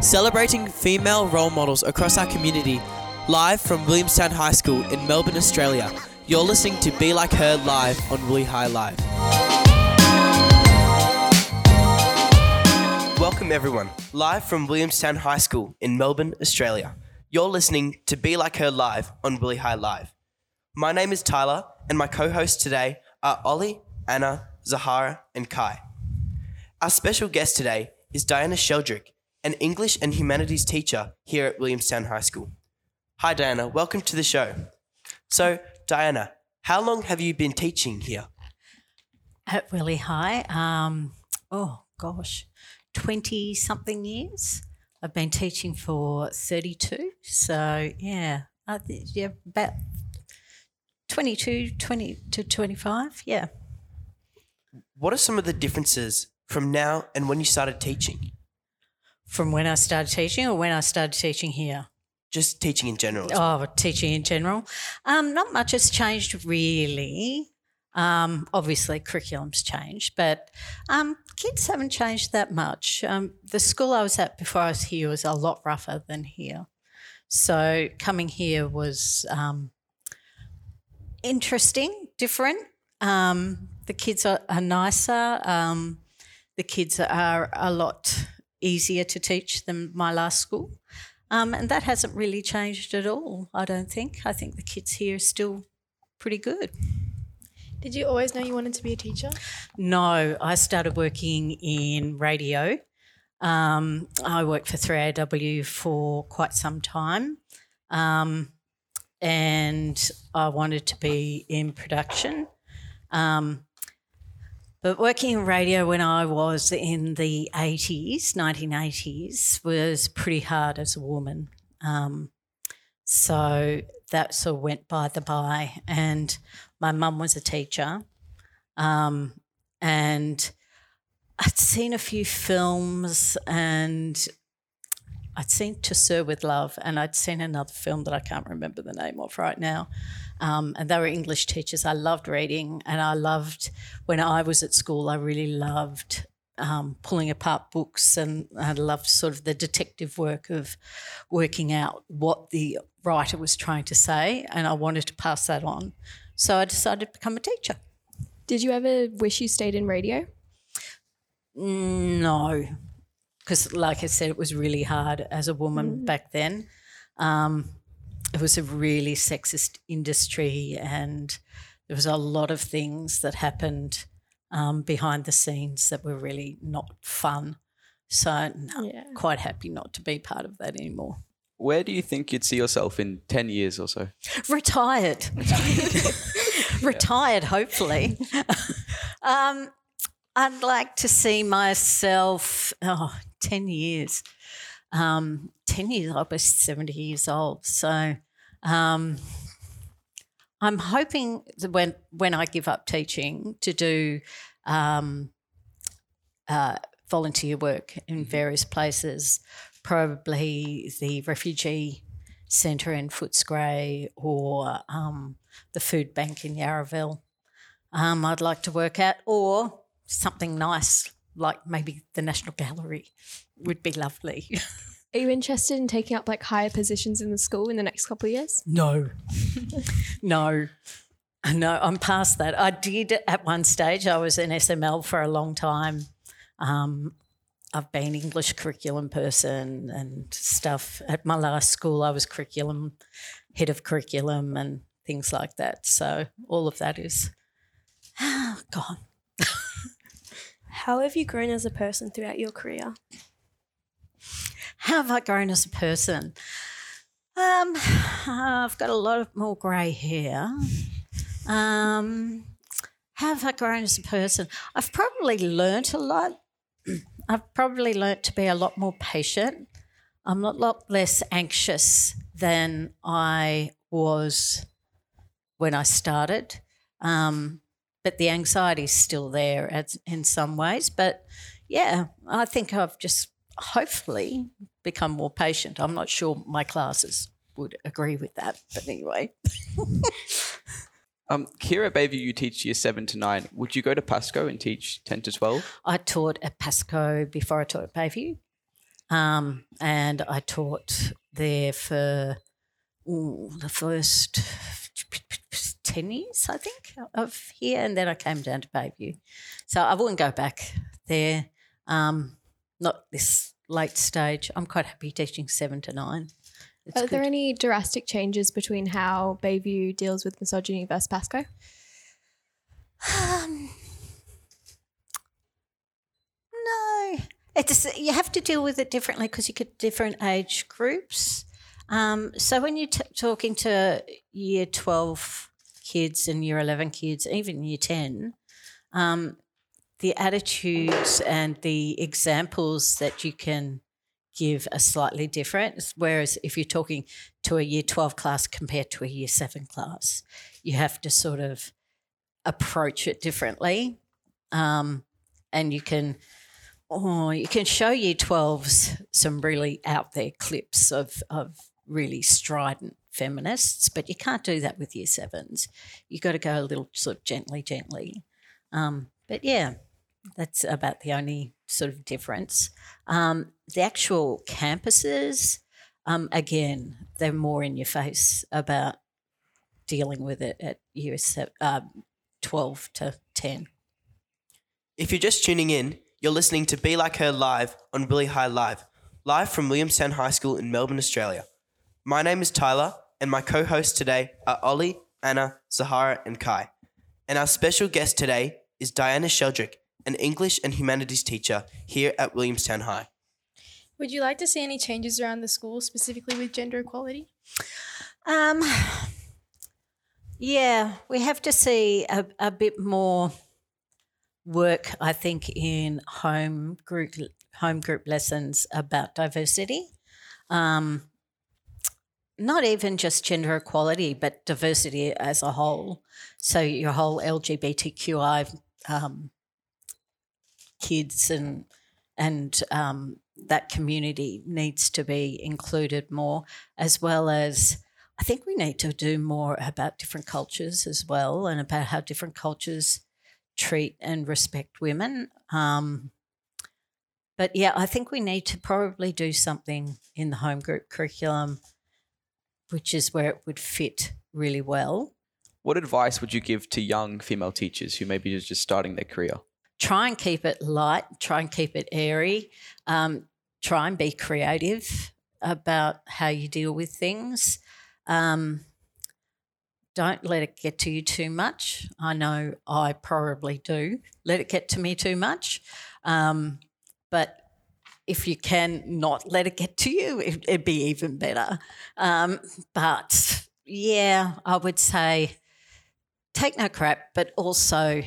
celebrating female role models across our community, live from Williamstown High School in Melbourne, Australia. You're listening to Be Like Her live on Willie High Live. Welcome everyone, live from Williamstown High School in Melbourne, Australia. You're listening to Be Like Her live on Willie High Live. My name is Tyler, and my co-hosts today are Ollie, Anna, Zahara, and Kai. Our special guest today is Diana Sheldrick, an English and humanities teacher here at Williamstown High School. Hi, Diana. Welcome to the show. So, Diana, how long have you been teaching here? At Willie High, um, oh gosh, 20 something years. I've been teaching for 32. So, yeah, I think, yeah, about 22, 20 to 25. Yeah. What are some of the differences from now and when you started teaching? From when I started teaching or when I started teaching here? Just teaching in general. Oh, teaching in general. Um, not much has changed really. Um, obviously, curriculum's changed, but um, kids haven't changed that much. Um, the school I was at before I was here was a lot rougher than here. So coming here was um, interesting, different. Um, the kids are, are nicer. Um, the kids are a lot easier to teach than my last school. Um, and that hasn't really changed at all, I don't think. I think the kids here are still pretty good. Did you always know you wanted to be a teacher? No, I started working in radio. Um, I worked for 3AW for quite some time. Um, and I wanted to be in production. Um, but working in radio when I was in the 80s, 1980s, was pretty hard as a woman. Um, so that sort of went by the by. And my mum was a teacher. Um, and I'd seen a few films and I'd seen To Sir with Love and I'd seen another film that I can't remember the name of right now. Um, and they were English teachers. I loved reading, and I loved when I was at school. I really loved um, pulling apart books, and I loved sort of the detective work of working out what the writer was trying to say, and I wanted to pass that on. So I decided to become a teacher. Did you ever wish you stayed in radio? No, because like I said, it was really hard as a woman mm. back then. Um, it was a really sexist industry, and there was a lot of things that happened um, behind the scenes that were really not fun. So, no, yeah. quite happy not to be part of that anymore. Where do you think you'd see yourself in 10 years or so? Retired. Retired, hopefully. um, I'd like to see myself, oh, 10 years. Um, 10 years, I was 70 years old. So um, I'm hoping that when, when I give up teaching to do um, uh, volunteer work in mm-hmm. various places, probably the refugee centre in Footscray or um, the food bank in Yarraville. Um, I'd like to work at, or something nice like maybe the National Gallery would be lovely. Are you interested in taking up like higher positions in the school in the next couple of years? No, no, no. I'm past that. I did at one stage. I was in SML for a long time. Um, I've been English curriculum person and stuff. At my last school, I was curriculum head of curriculum and things like that. So all of that is gone. How have you grown as a person throughout your career? How have I grown as a person? Um, I've got a lot of more grey hair. Um, how have I grown as a person? I've probably learnt a lot. I've probably learnt to be a lot more patient. I'm a lot less anxious than I was when I started. Um, but the anxiety is still there as, in some ways. But yeah, I think I've just hopefully become more patient. I'm not sure my classes would agree with that, but anyway. um, here at Bayview, you teach year seven to nine. Would you go to Pasco and teach 10 to 12? I taught at Pasco before I taught at Bayview. Um, and I taught there for ooh, the first 10 years, I think, of here. And then I came down to Bayview. So I wouldn't go back there, um, not this late stage. I'm quite happy teaching seven to nine. It's Are there any drastic changes between how Bayview deals with misogyny versus Pasco? Um, no, it's you have to deal with it differently because you get different age groups. Um, so when you're t- talking to year twelve kids and year eleven kids, even year ten, um, the attitudes and the examples that you can give are slightly different. Whereas if you're talking to a year twelve class compared to a year seven class, you have to sort of approach it differently. Um, and you can, oh, you can show year 12s some really out there clips of, of really strident feminists, but you can't do that with year sevens. You've got to go a little sort of gently, gently. Um, but yeah, that's about the only sort of difference. Um, the actual campuses, um, again, they're more in your face about dealing with it at year uh, 12 to 10. If you're just tuning in, you're listening to Be Like Her Live on Willie High Live, live from Williamstown High School in Melbourne, Australia. My name is Tyler, and my co hosts today are Ollie, Anna, Zahara, and Kai. And our special guest today is Diana Sheldrick, an English and humanities teacher here at Williamstown High. Would you like to see any changes around the school, specifically with gender equality? Um, yeah, we have to see a, a bit more work, I think, in home group home group lessons about diversity. Um, not even just gender equality, but diversity as a whole. So your whole LGBTQI um, kids and and um, that community needs to be included more, as well as I think we need to do more about different cultures as well, and about how different cultures treat and respect women. Um, but yeah, I think we need to probably do something in the home group curriculum, which is where it would fit really well. What advice would you give to young female teachers who maybe is just starting their career? try and keep it light, try and keep it airy, um, try and be creative about how you deal with things. Um, don't let it get to you too much. I know I probably do let it get to me too much. Um, but if you can not let it get to you, it, it'd be even better. Um, but yeah, I would say take no crap, but also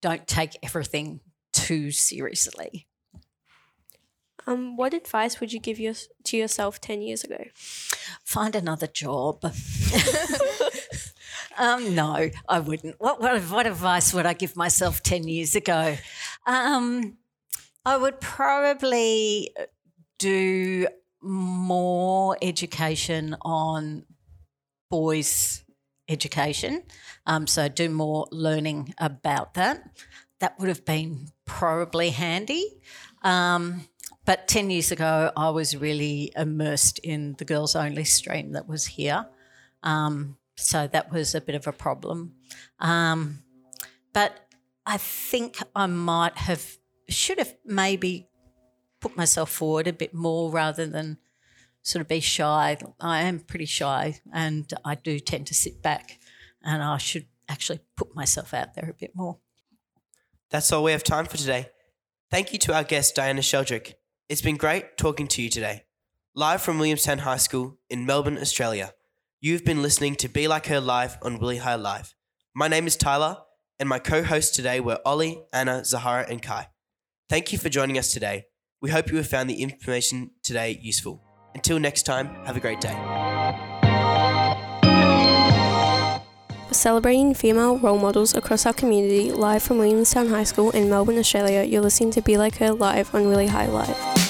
don't take everything too seriously. Um, what advice would you give your, to yourself 10 years ago? Find another job. um, no, I wouldn't. What, what, what advice would I give myself 10 years ago? Um, I would probably do more education on boys' education. Um, so do more learning about that. That would have been probably handy. Um, but 10 years ago, I was really immersed in the girls only stream that was here. Um, so that was a bit of a problem. Um, but I think I might have, should have maybe put myself forward a bit more rather than sort of be shy. I am pretty shy and I do tend to sit back and I should actually put myself out there a bit more. That's all we have time for today. Thank you to our guest, Diana Sheldrick. It's been great talking to you today. Live from Williamstown High School in Melbourne, Australia. You've been listening to Be Like Her Live on Willie High Live. My name is Tyler, and my co hosts today were Ollie, Anna, Zahara, and Kai. Thank you for joining us today. We hope you have found the information today useful. Until next time, have a great day. For celebrating female role models across our community, live from Williamstown High School in Melbourne, Australia, you're listening to Be Like Her live on Willie High Live.